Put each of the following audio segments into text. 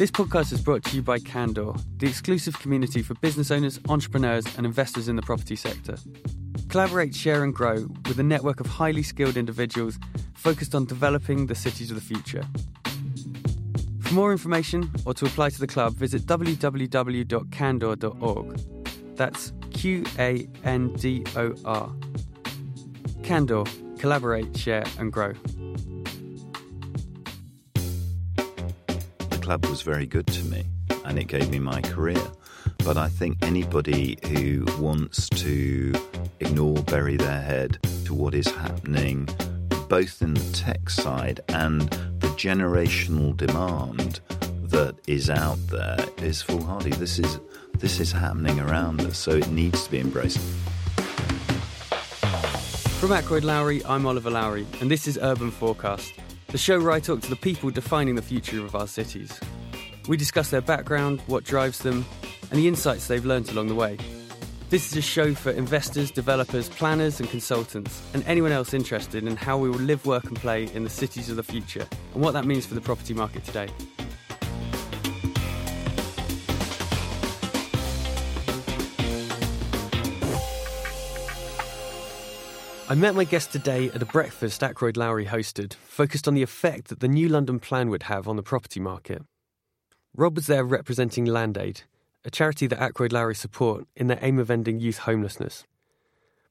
This podcast is brought to you by Qandor, the exclusive community for business owners, entrepreneurs, and investors in the property sector. Collaborate, share, and grow with a network of highly skilled individuals focused on developing the cities of the future. For more information or to apply to the club, visit www.qandor.org. That's Q A N D O R. Qandor, collaborate, share, and grow. Club was very good to me and it gave me my career. But I think anybody who wants to ignore, bury their head to what is happening, both in the tech side and the generational demand that is out there, is foolhardy. This is this is happening around us, so it needs to be embraced. From Ackroyd Lowry, I'm Oliver Lowry, and this is Urban Forecast, the show where I talk to the people defining the future of our cities. We discuss their background, what drives them, and the insights they've learnt along the way. This is a show for investors, developers, planners, and consultants, and anyone else interested in how we will live, work, and play in the cities of the future, and what that means for the property market today. I met my guest today at a breakfast Ackroyd Lowry hosted, focused on the effect that the new London plan would have on the property market. Rob was there representing Land Aid, a charity that Ackroyd Lowry support in their aim of ending youth homelessness.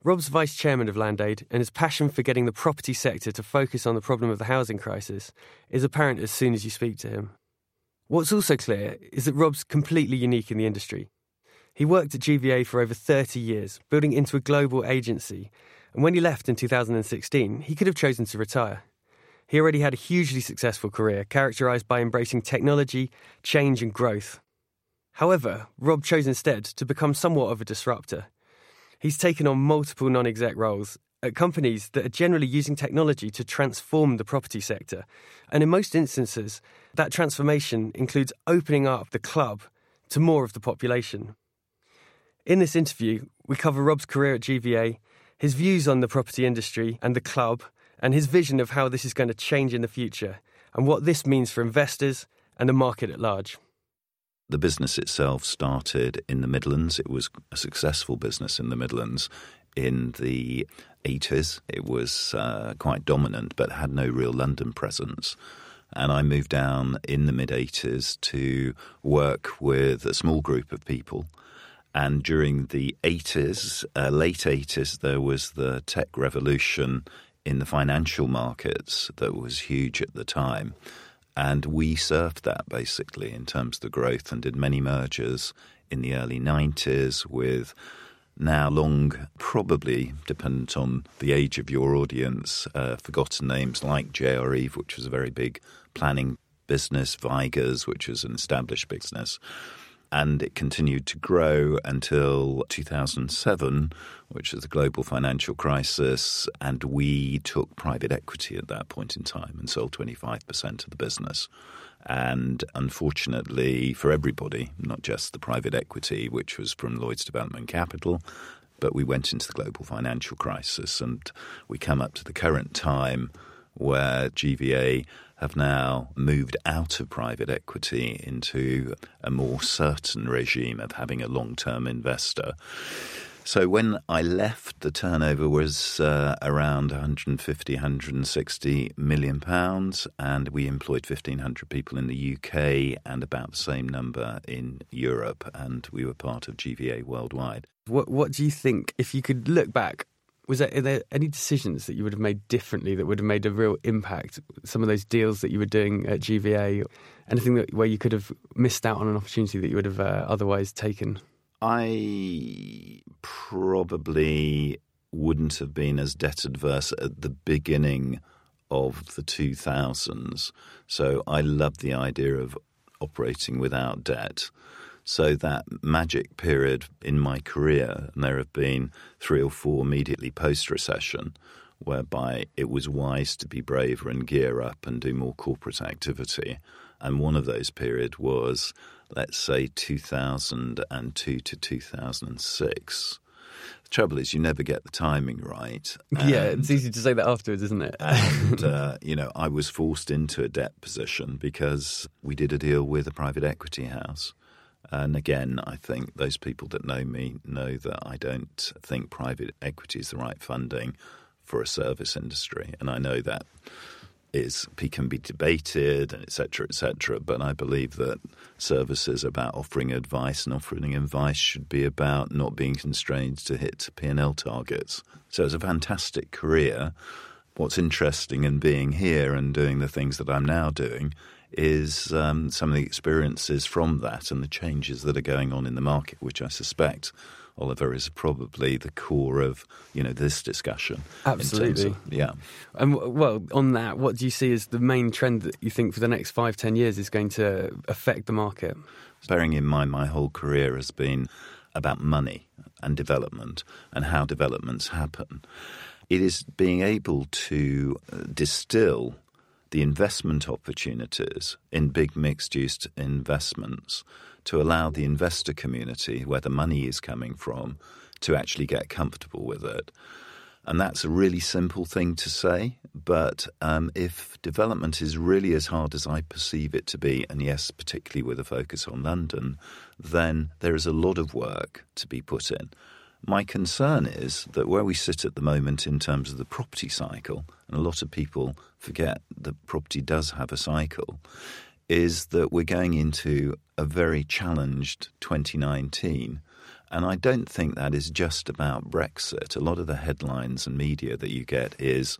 Rob's vice chairman of Land Aid, and his passion for getting the property sector to focus on the problem of the housing crisis is apparent as soon as you speak to him. What's also clear is that Rob's completely unique in the industry. He worked at GVA for over 30 years, building into a global agency and when he left in 2016, he could have chosen to retire. He already had a hugely successful career, characterised by embracing technology, change, and growth. However, Rob chose instead to become somewhat of a disruptor. He's taken on multiple non exec roles at companies that are generally using technology to transform the property sector. And in most instances, that transformation includes opening up the club to more of the population. In this interview, we cover Rob's career at GVA, his views on the property industry and the club, and his vision of how this is going to change in the future, and what this means for investors and the market at large. The business itself started in the Midlands. It was a successful business in the Midlands in the 80s. It was uh, quite dominant, but had no real London presence. And I moved down in the mid 80s to work with a small group of people and during the 80s, uh, late 80s, there was the tech revolution in the financial markets that was huge at the time. And we surfed that basically in terms of the growth and did many mergers in the early 90s with now long, probably dependent on the age of your audience, uh, forgotten names like JR Eve, which was a very big planning business, Vigours, which was an established business and it continued to grow until 2007, which was the global financial crisis, and we took private equity at that point in time and sold 25% of the business. And unfortunately for everybody, not just the private equity, which was from Lloyds Development Capital, but we went into the global financial crisis and we come up to the current time where GVA have now moved out of private equity into a more certain regime of having a long term investor. So when I left, the turnover was uh, around 150, 160 million pounds, and we employed 1,500 people in the UK and about the same number in Europe, and we were part of GVA worldwide. What What do you think, if you could look back was there, there, any decisions that you would have made differently that would have made a real impact? Some of those deals that you were doing at GVA, anything that where you could have missed out on an opportunity that you would have uh, otherwise taken? I probably wouldn't have been as debt adverse at the beginning of the 2000s. So I loved the idea of operating without debt. So that magic period in my career, and there have been three or four immediately post recession, whereby it was wise to be braver and gear up and do more corporate activity. And one of those periods was, let's say, 2002 to 2006. The trouble is, you never get the timing right. yeah, it's easy to say that afterwards, isn't it? and, uh, you know, I was forced into a debt position because we did a deal with a private equity house. And again, I think those people that know me know that I don't think private equity is the right funding for a service industry. And I know that is can be debated and etc etc but i believe that services about offering advice and offering advice should be about not being constrained to hit p&l targets. So it's a fantastic career. What's interesting in being here and doing the things that i'm now doing is um, some of the experiences from that and the changes that are going on in the market which i suspect Oliver, is probably the core of you know this discussion. Absolutely, of, yeah. And well, on that, what do you see as the main trend that you think for the next five, ten years is going to affect the market? Bearing in mind, my whole career has been about money and development and how developments happen. It is being able to uh, distill the investment opportunities in big mixed use investments to allow the investor community, where the money is coming from, to actually get comfortable with it. And that's a really simple thing to say, but um, if development is really as hard as I perceive it to be, and yes, particularly with a focus on London, then there is a lot of work to be put in. My concern is that where we sit at the moment in terms of the property cycle, and a lot of people forget that property does have a cycle, is that we're going into a very challenged 2019. And I don't think that is just about Brexit. A lot of the headlines and media that you get is,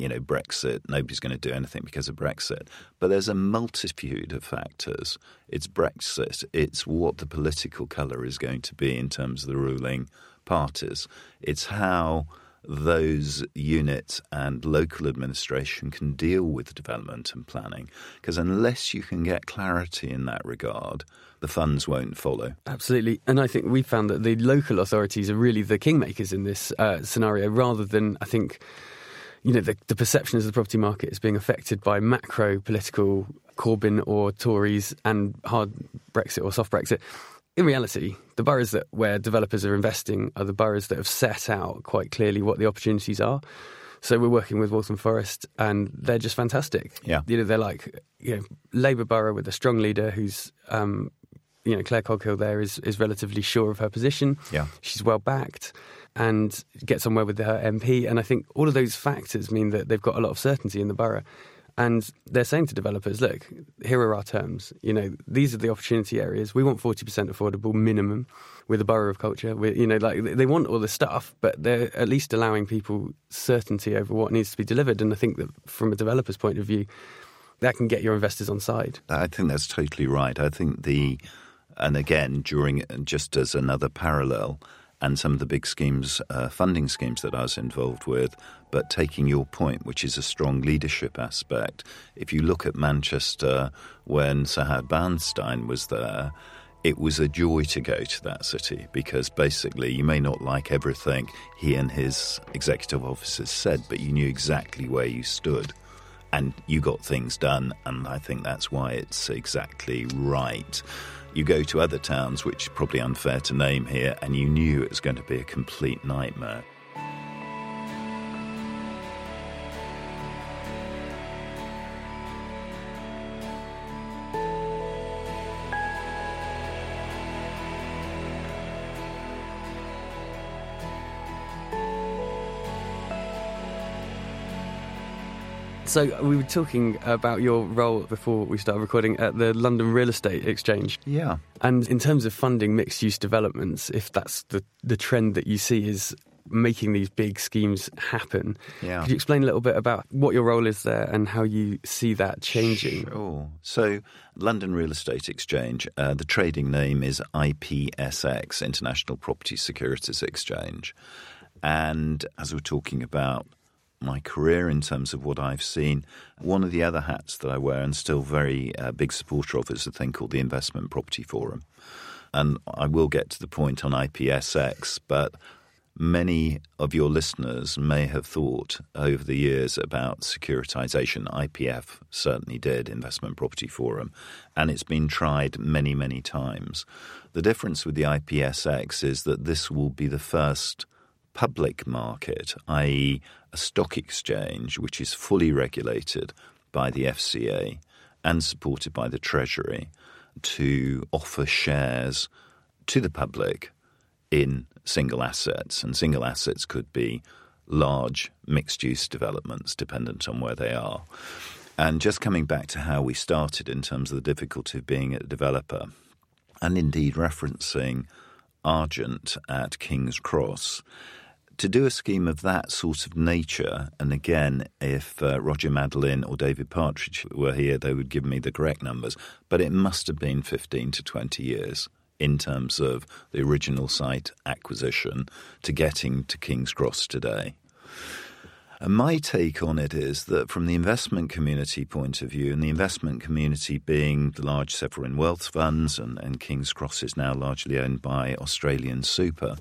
you know, Brexit, nobody's going to do anything because of Brexit. But there's a multitude of factors. It's Brexit, it's what the political colour is going to be in terms of the ruling parties, it's how those units and local administration can deal with development and planning. Because unless you can get clarity in that regard, the funds won't follow. Absolutely. And I think we found that the local authorities are really the kingmakers in this uh, scenario rather than, I think, you know, the, the perception of the property market is being affected by macro political Corbyn or Tories and hard Brexit or soft Brexit in reality, the boroughs that where developers are investing are the boroughs that have set out quite clearly what the opportunities are. So we're working with Waltham Forest, and they're just fantastic. Yeah, you know, they're like you know Labour borough with a strong leader who's um, you know Clare Coghill there is is relatively sure of her position. Yeah, she's well backed and get somewhere with her MP, and I think all of those factors mean that they've got a lot of certainty in the borough. And they're saying to developers, look, here are our terms. You know, these are the opportunity areas. We want 40% affordable minimum with a borough of culture. We, you know, like they want all the stuff, but they're at least allowing people certainty over what needs to be delivered. And I think that from a developer's point of view, that can get your investors on side. I think that's totally right. I think the, and again, during just as another parallel, and some of the big schemes, uh, funding schemes that I was involved with. But taking your point, which is a strong leadership aspect, if you look at Manchester when Sir Howard Bernstein was there, it was a joy to go to that city because basically you may not like everything he and his executive officers said, but you knew exactly where you stood and you got things done. And I think that's why it's exactly right. You go to other towns, which is probably unfair to name here, and you knew it was going to be a complete nightmare. So we were talking about your role before we started recording at the London Real Estate Exchange. Yeah. And in terms of funding mixed use developments, if that's the, the trend that you see is making these big schemes happen. Yeah. Could you explain a little bit about what your role is there and how you see that changing? Sure. So, London Real Estate Exchange, uh, the trading name is IPSX, International Property Securities Exchange. And as we're talking about my career in terms of what I've seen. One of the other hats that I wear and still very uh, big supporter of is a thing called the Investment Property Forum. And I will get to the point on IPSX, but many of your listeners may have thought over the years about securitization. IPF certainly did, Investment Property Forum, and it's been tried many, many times. The difference with the IPSX is that this will be the first public market, i.e., a stock exchange which is fully regulated by the FCA and supported by the Treasury to offer shares to the public in single assets. And single assets could be large mixed use developments, dependent on where they are. And just coming back to how we started in terms of the difficulty of being a developer, and indeed referencing Argent at King's Cross, to do a scheme of that sort of nature, and again, if uh, Roger Madelin or David Partridge were here, they would give me the correct numbers, but it must have been 15 to 20 years in terms of the original site acquisition to getting to King's Cross today. And my take on it is that from the investment community point of view, and the investment community being the large sovereign wealth funds, and, and King's Cross is now largely owned by Australian Super,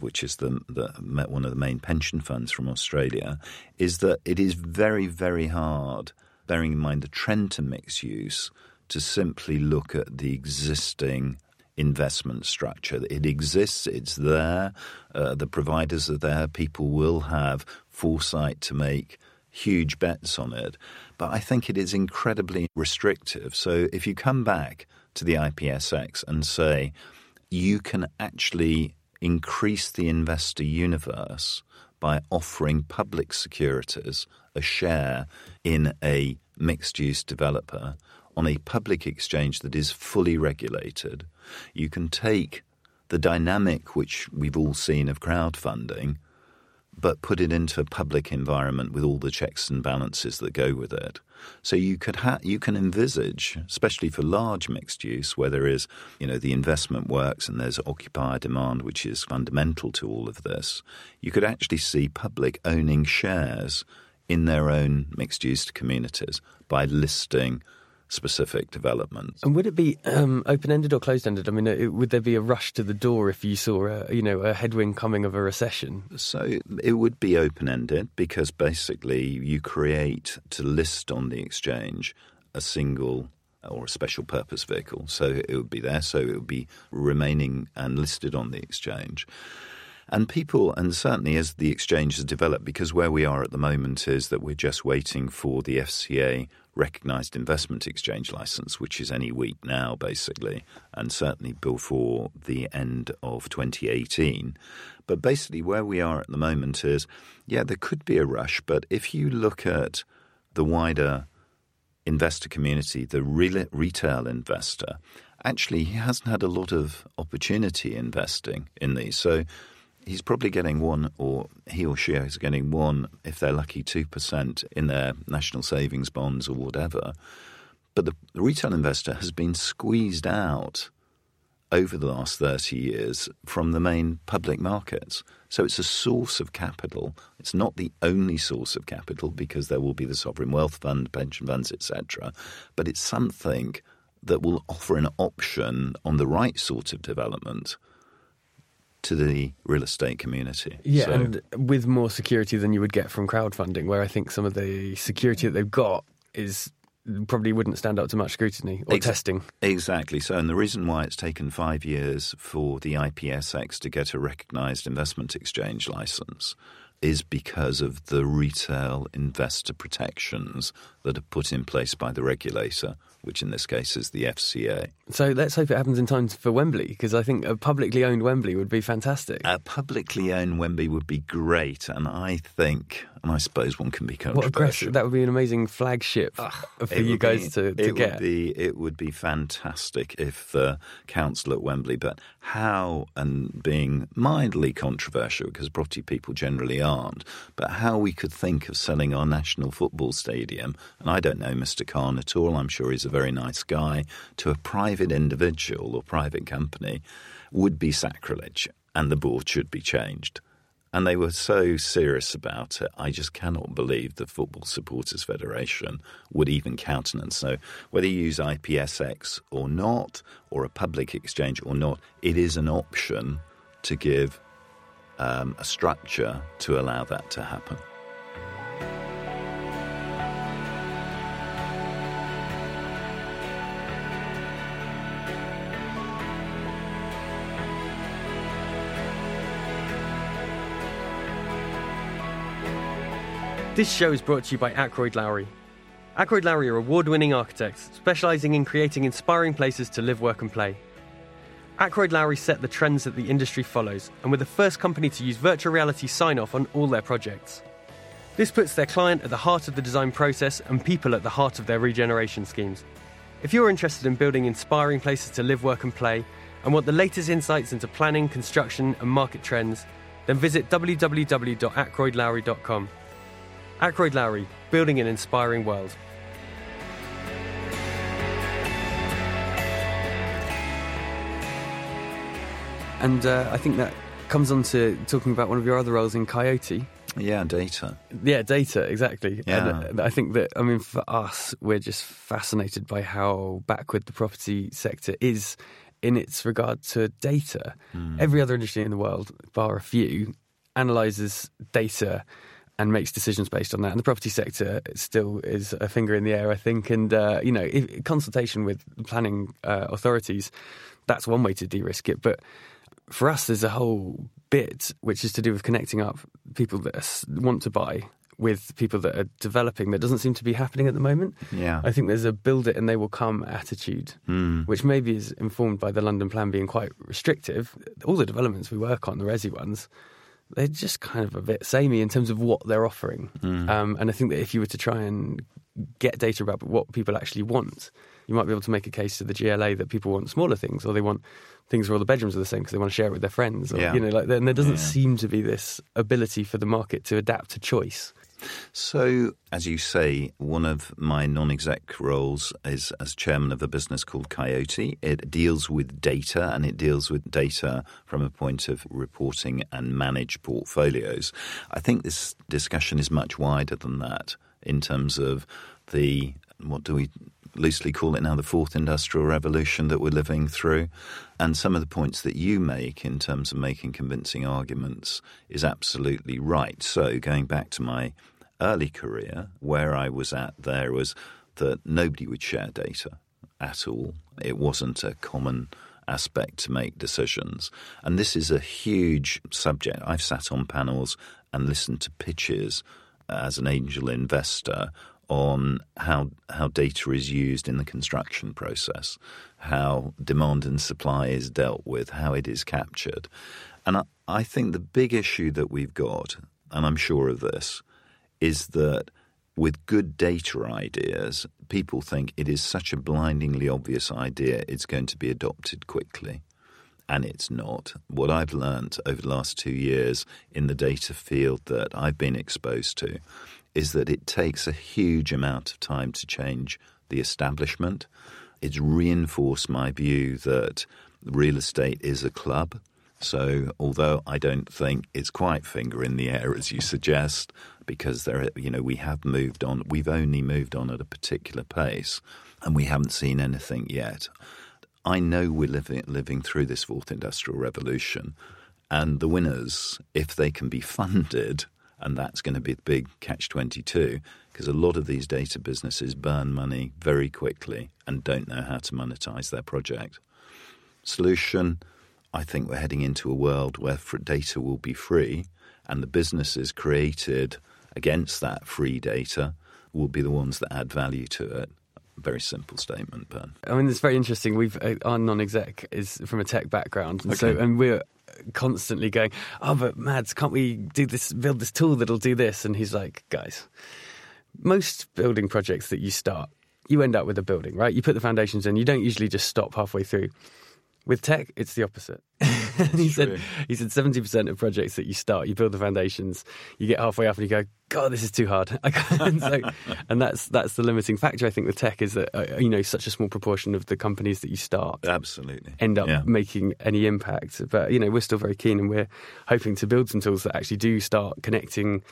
which is the, the, one of the main pension funds from Australia, is that it is very, very hard, bearing in mind the trend to mixed use, to simply look at the existing investment structure. It exists, it's there, uh, the providers are there, people will have foresight to make huge bets on it. But I think it is incredibly restrictive. So if you come back to the IPSX and say you can actually increase the investor universe by offering public securities a share in a mixed use developer on a public exchange that is fully regulated, you can take the dynamic which we've all seen of crowdfunding, but put it into a public environment with all the checks and balances that go with it. So you could ha- you can envisage, especially for large mixed use, where there is, you know, the investment works and there's occupier demand, which is fundamental to all of this. You could actually see public owning shares in their own mixed use communities by listing specific developments. And would it be um, open ended or closed ended? I mean, it, would there be a rush to the door if you saw a you know a headwind coming of a recession? So it would be open ended because basically you create to list on the exchange a single or a special purpose vehicle. So it would be there. So it would be remaining and listed on the exchange. And people, and certainly as the exchange has developed, because where we are at the moment is that we're just waiting for the FCA recognised investment exchange license, which is any week now, basically, and certainly before the end of 2018. But basically, where we are at the moment is yeah, there could be a rush, but if you look at the wider investor community, the retail investor, actually, he hasn't had a lot of opportunity investing in these. So he's probably getting one, or he or she is getting one, if they're lucky, 2% in their national savings bonds or whatever. But the, the retail investor has been squeezed out over the last 30 years from the main public markets. So it's a source of capital. It's not the only source of capital because there will be the sovereign wealth fund, pension funds, etc. But it's something that will offer an option on the right sort of development to the real estate community. Yeah, so, and with more security than you would get from crowdfunding, where I think some of the security that they've got is probably wouldn't stand up to much scrutiny or ex- testing. Exactly. So, and the reason why it's taken five years for the IPSX to get a recognised investment exchange license is because of the retail investor protections that are put in place by the regulator, which in this case is the FCA. So let's hope it happens in time for Wembley, because I think a publicly owned Wembley would be fantastic. A publicly owned Wembley would be great, and I think, and I suppose one can be controversial. that would be an amazing flagship Ugh, for you guys be, to, to it get. Would be, it would be fantastic if the council at Wembley, but how, and being mildly controversial, because property people generally aren't, but how we could think of selling our national football stadium, and I don't know Mr. Khan at all, I'm sure he's a very nice guy, to a private individual or private company would be sacrilege, and the board should be changed. And they were so serious about it. I just cannot believe the Football Supporters Federation would even countenance. So, whether you use IPSX or not, or a public exchange or not, it is an option to give um, a structure to allow that to happen. This show is brought to you by Ackroyd Lowry. Ackroyd Lowry are award winning architects specialising in creating inspiring places to live, work, and play. Ackroyd Lowry set the trends that the industry follows and were the first company to use virtual reality sign off on all their projects. This puts their client at the heart of the design process and people at the heart of their regeneration schemes. If you're interested in building inspiring places to live, work, and play, and want the latest insights into planning, construction, and market trends, then visit www.ackroydlowry.com. Ackroyd Lowry, building an inspiring world. And uh, I think that comes on to talking about one of your other roles in Coyote. Yeah, data. Yeah, data, exactly. Yeah. And uh, I think that, I mean, for us, we're just fascinated by how backward the property sector is in its regard to data. Every other industry in the world, bar a few, analyzes data and makes decisions based on that. And the property sector still is a finger in the air, I think. And, uh, you know, if, consultation with planning uh, authorities, that's one way to de risk it. But for us, there's a whole bit which is to do with connecting up people that want to buy with people that are developing that doesn't seem to be happening at the moment. Yeah. I think there's a build it and they will come attitude, which maybe is informed by the London plan being quite restrictive. All the developments we work on, the resi ones, they're just kind of a bit samey in terms of what they're offering. Um, and I think that if you were to try and get data about what people actually want, you might be able to make a case to the GLA that people want smaller things, or they want things where all the bedrooms are the same because they want to share it with their friends. Or, Yeah. You know, like, and there doesn't Yeah. seem to be this ability for the market to adapt to choice. So, as you say, one of my non exec roles is as chairman of a business called Coyote. It deals with data and it deals with data from a point of reporting and manage portfolios. I think this discussion is much wider than that in terms of the, what do we loosely call it now, the fourth industrial revolution that we're living through. And some of the points that you make in terms of making convincing arguments is absolutely right. So, going back to my early career, where I was at there was that nobody would share data at all. It wasn't a common aspect to make decisions. And this is a huge subject. I've sat on panels and listened to pitches as an angel investor on how how data is used in the construction process, how demand and supply is dealt with, how it is captured. And I, I think the big issue that we've got, and I'm sure of this, is that with good data ideas, people think it is such a blindingly obvious idea it's going to be adopted quickly. And it's not. What I've learnt over the last two years in the data field that I've been exposed to is that it takes a huge amount of time to change the establishment. It's reinforced my view that real estate is a club. So, although I don't think it's quite finger in the air as you suggest, because there, you know, we have moved on. We've only moved on at a particular pace, and we haven't seen anything yet. I know we're living living through this fourth industrial revolution, and the winners, if they can be funded, and that's going to be the big catch twenty two, because a lot of these data businesses burn money very quickly and don't know how to monetize their project. Solution I think we're heading into a world where data will be free, and the businesses created against that free data will be the ones that add value to it. Very simple statement, Ben. I mean, it's very interesting. We've uh, our non-exec is from a tech background, and so and we're constantly going, "Oh, but Mads, can't we do this? Build this tool that'll do this?" And he's like, "Guys, most building projects that you start, you end up with a building, right? You put the foundations in. You don't usually just stop halfway through. With tech, it's the opposite." and he said, "He said seventy percent of projects that you start, you build the foundations, you get halfway up, and you go." God, this is too hard. And, so, and that's that's the limiting factor. I think with tech is that uh, you know such a small proportion of the companies that you start Absolutely. end up Yeah. making any impact. But you know, we're still very keen, and we're hoping to build some tools that actually do start connecting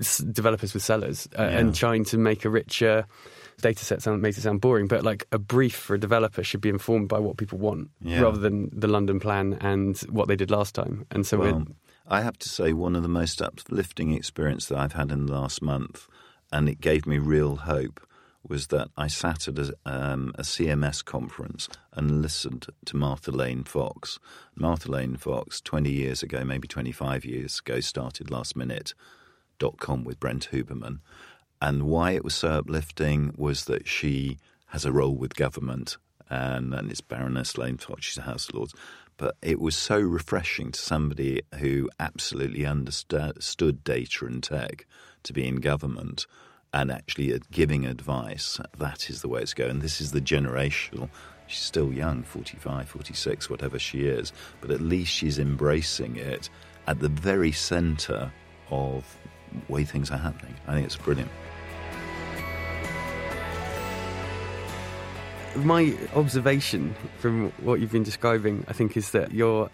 s- developers with sellers uh, Yeah. and trying to make a richer data set sound makes it sound boring but like a brief for a developer should be informed by what people want Yeah. rather than the london plan and what they did last time and so Well, I have to say, one of the most uplifting experience that I've had in the last month, and it gave me real hope, was that I sat at a, um, a CMS conference and listened to Martha Lane Fox. Martha Lane Fox, 20 years ago, maybe 25 years ago, started lastminute.com with Brent Hoberman. And why it was so uplifting was that she has a role with government, and, and it's Baroness Lane Fox, she's a House of Lords. But it was so refreshing to somebody who absolutely understood data and tech to be in government and actually giving advice. That is the way it's going. This is the generational. She's still young, 45, 46, whatever she is, but at least she's embracing it at the very centre of way things are happening. I think it's brilliant. My observation from what you've been describing, I think, is that you're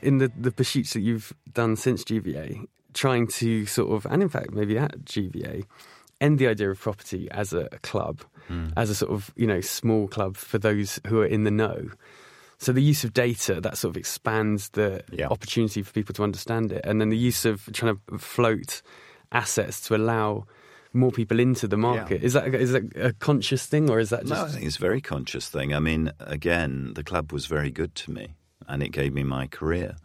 in the, the pursuits that you've done since GVA, trying to sort of, and in fact, maybe at GVA, end the idea of property as a club, mm. as a sort of, you know, small club for those who are in the know. So the use of data that sort of expands the yeah. opportunity for people to understand it, and then the use of trying to float assets to allow more people into the market. Yeah. Is that is that a conscious thing, or is that just? No, I think it's a very conscious thing. I mean, again, the club was very good to me, and it gave me my career.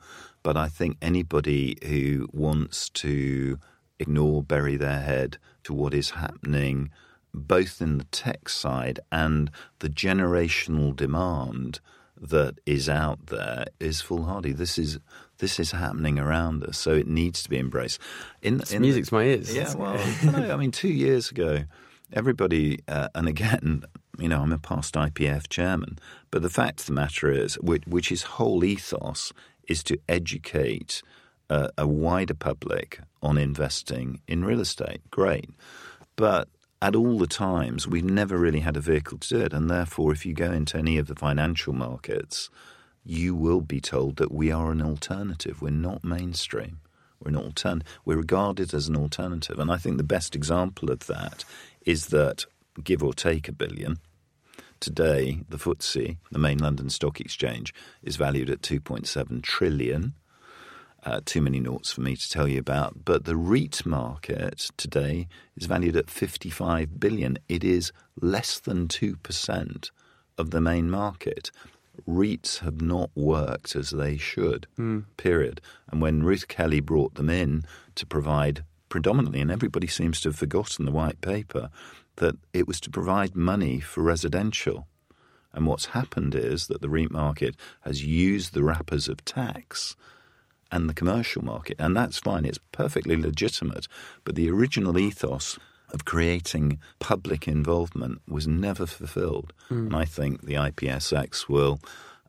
But I think anybody who wants to ignore, bury their head to what is happening, both in the tech side and the generational demand that is out there, is foolhardy. This is this is happening around us, so it needs to be embraced. In, in music's the, my ears. Yeah, well, no, I mean, two years ago, everybody, uh, and again, you know, I'm a past IPF chairman, but the fact of the matter is, which, which his whole ethos is to educate uh, a wider public on investing in real estate. Great, but at all the times, we've never really had a vehicle to do it, and therefore, if you go into any of the financial markets you will be told that we are an alternative. We're not mainstream. We're an altern- We're regarded as an alternative. And I think the best example of that is that, give or take a billion, today the FTSE, the main London Stock Exchange, is valued at 2.7 trillion. Uh, too many noughts for me to tell you about. But the REIT market today is valued at 55 billion. It is less than 2% of the main market. REITs have not worked as they should, mm. period. And when Ruth Kelly brought them in to provide predominantly, and everybody seems to have forgotten the white paper, that it was to provide money for residential. And what's happened is that the REIT market has used the wrappers of tax and the commercial market, and that's fine, it's perfectly legitimate. But the original ethos of creating public involvement was never fulfilled. Mm. And I think the IPSX will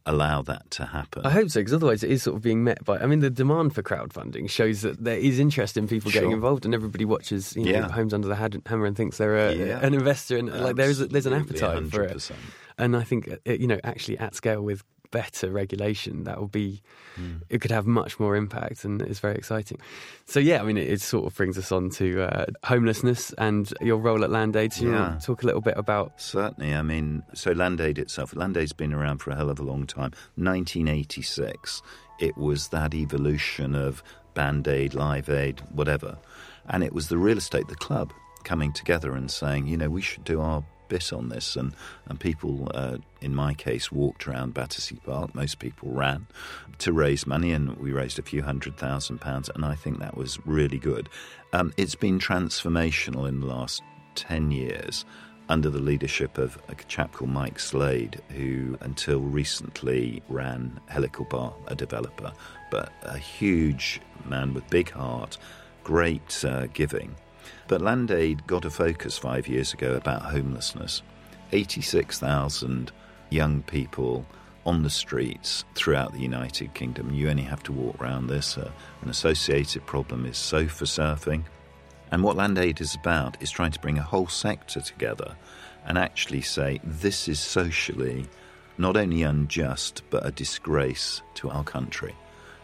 allow that to happen. I hope so, because otherwise it is sort of being met by. I mean, the demand for crowdfunding shows that there is interest in people sure. getting involved, and everybody watches you know, yeah. Homes Under the Hammer and thinks they're a, yeah. an investor, and like there is a, there's an appetite 100%. for it. And I think uh, you know, actually at scale with better regulation, that will be mm. it could have much more impact, and it's very exciting. So yeah, I mean, it, it sort of brings us on to uh, homelessness and your role at Landaid. So yeah. talk a little bit about certainly. I mean, so Land Landaid itself, Land Landaid's been around for a hell of a long time. 1986, it was that evolution of Band Aid, Live Aid, whatever, and it was the real estate, the club coming together and saying, you know, we should do our bit on this, and and people, uh, in my case, walked around Battersea Park. Most people ran to raise money, and we raised a few hundred thousand pounds, and I think that was really good. Um, it's been transformational in the last ten years under the leadership of a chap called Mike Slade, who until recently ran Helical Bar, a developer, but a huge man with big heart, great uh, giving. But Land Aid got a focus five years ago about homelessness. 86,000 young people on the streets throughout the United Kingdom. You only have to walk around this. Uh, an associated problem is sofa surfing. And what Land Aid is about is trying to bring a whole sector together and actually say this is socially not only unjust but a disgrace to our country.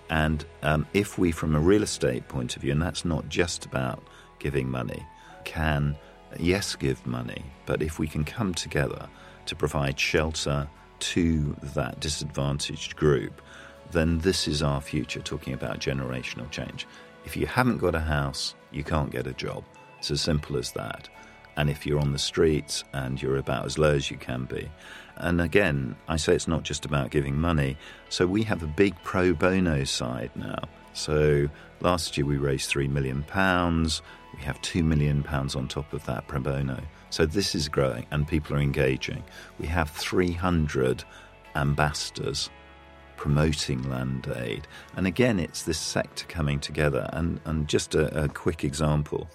And um, if we, from a real estate point of view, and that's not just about giving money can, yes, give money, but if we can come together to provide shelter to that disadvantaged group, then this is our future, talking about generational change. If you haven't got a house, you can't get a job. It's as simple as that. And if you're on the streets and you're about as low as you can be, and again, I say it's not just about giving money. So we have a big pro bono side now. So last year we raised £3 million. We have £2 million on top of that pro bono. So this is growing and people are engaging. We have 300 ambassadors promoting land aid. And again, it's this sector coming together. And, and just a, a quick example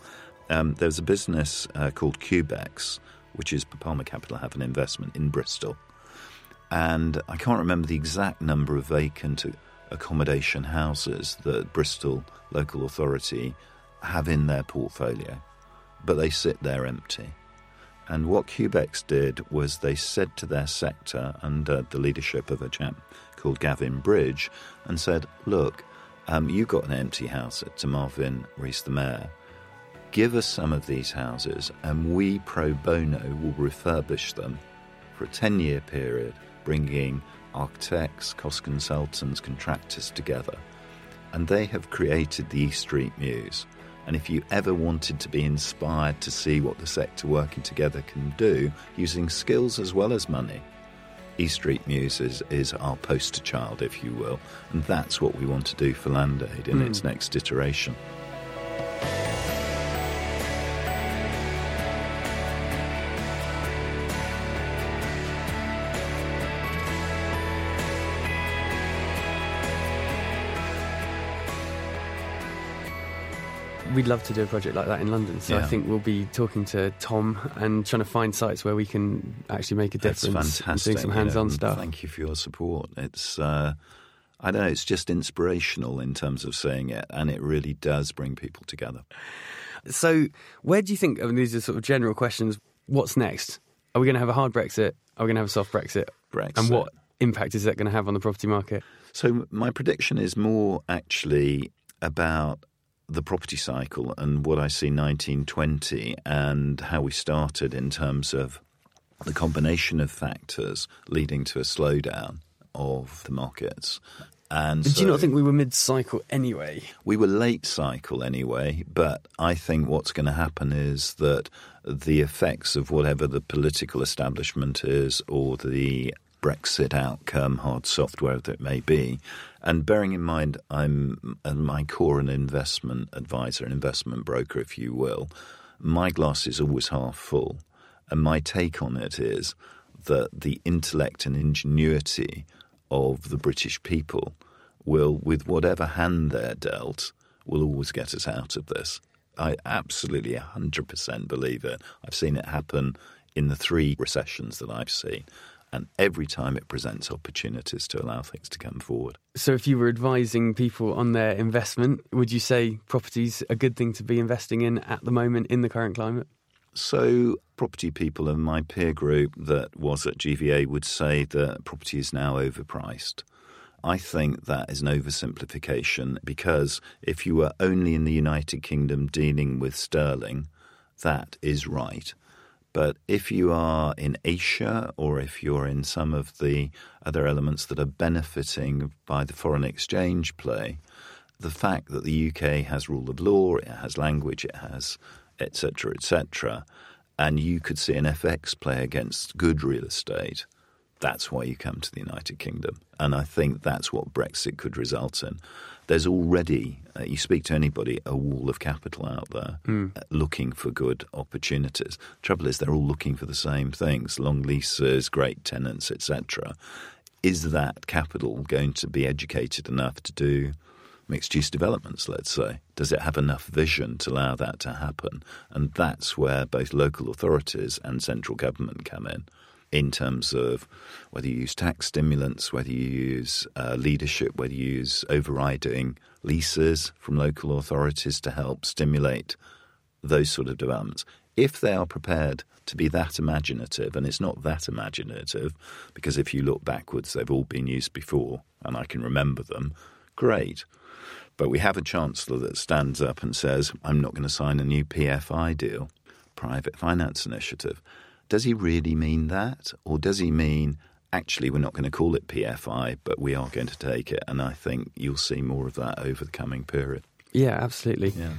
um, there's a business uh, called Cubex, which is Palmer Capital have an investment in Bristol. And I can't remember the exact number of vacant accommodation houses that Bristol local authority have in their portfolio, but they sit there empty. And what Cubex did was they said to their sector, under the leadership of a chap called Gavin Bridge, and said, Look, um, you've got an empty house at Marvin Rees, the mayor give us some of these houses and we pro bono will refurbish them for a 10 year period, bringing architects, cost consultants, contractors together. And they have created the East Street Mews. And if you ever wanted to be inspired to see what the sector working together can do using skills as well as money, East Street Mews is, is our poster child, if you will. And that's what we want to do for Land Aid in mm. its next iteration. We'd love to do a project like that in London. So yeah. I think we'll be talking to Tom and trying to find sites where we can actually make a difference. That's doing some hands-on you know, stuff. Thank you for your support. It's. Uh, I don't know, it's just inspirational in terms of saying it, and it really does bring people together. So, where do you think, I mean, these are sort of general questions, what's next? Are we going to have a hard Brexit? Are we going to have a soft Brexit? Brexit. And what impact is that going to have on the property market? So, my prediction is more actually about the property cycle and what I see 1920 and how we started in terms of the combination of factors leading to a slowdown of the markets. And do you not think we were mid cycle anyway? We were late cycle anyway, but I think what's going to happen is that the effects of whatever the political establishment is or the Brexit outcome, hard software that it may be. And bearing in mind, I'm at my core an investment advisor, an investment broker, if you will. My glass is always half full. And my take on it is that the intellect and ingenuity of the British people will, with whatever hand they're dealt, will always get us out of this. I absolutely 100% believe it. I've seen it happen in the three recessions that I've seen and every time it presents opportunities to allow things to come forward. So, if you were advising people on their investment, would you say property's a good thing to be investing in at the moment in the current climate? So, property people in my peer group that was at GVA would say that property is now overpriced. I think that is an oversimplification because if you were only in the United Kingdom dealing with sterling, that is right. But if you are in Asia or if you're in some of the other elements that are benefiting by the foreign exchange play, the fact that the UK has rule of law, it has language, it has etc., etc., and you could see an FX play against good real estate, that's why you come to the United Kingdom. And I think that's what Brexit could result in there's already, uh, you speak to anybody, a wall of capital out there mm. looking for good opportunities. Trouble is, they're all looking for the same things long leases, great tenants, etc. Is that capital going to be educated enough to do mixed use developments, let's say? Does it have enough vision to allow that to happen? And that's where both local authorities and central government come in in terms of whether you use tax stimulants, whether you use uh, leadership, whether you use overriding leases from local authorities to help stimulate those sort of developments. If they are prepared to be that imaginative, and it's not that imaginative, because if you look backwards, they've all been used before, and I can remember them, great. But we have a chancellor that stands up and says, I'm not going to sign a new PFI deal, private finance initiative. Does he really mean that? Or does he mean actually, we're not going to call it PFI, but we are going to take it. And I think you'll see more of that over the coming period. Yeah, absolutely. Yeah.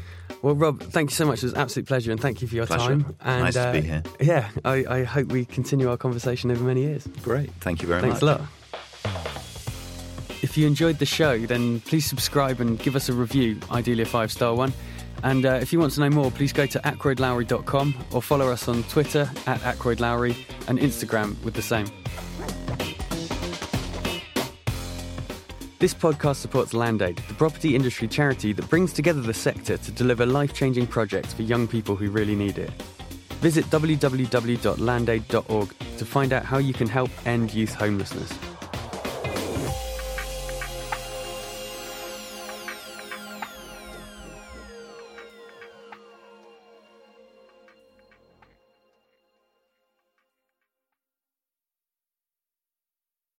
Well, Rob, thank you so much. It was an absolute pleasure, and thank you for your Pleasure. time. And, Nice to uh, be here. Yeah, I, I hope we continue our conversation over many years. Great. Thank you very Thanks much. Thanks a lot. If you enjoyed the show, then please subscribe and give us a review, ideally a five star one. And uh, if you want to know more, please go to ackroydlowry.com or follow us on Twitter at ackroydlowry and Instagram with the same. This podcast supports Landaid, the property industry charity that brings together the sector to deliver life changing projects for young people who really need it. Visit www.landaid.org to find out how you can help end youth homelessness.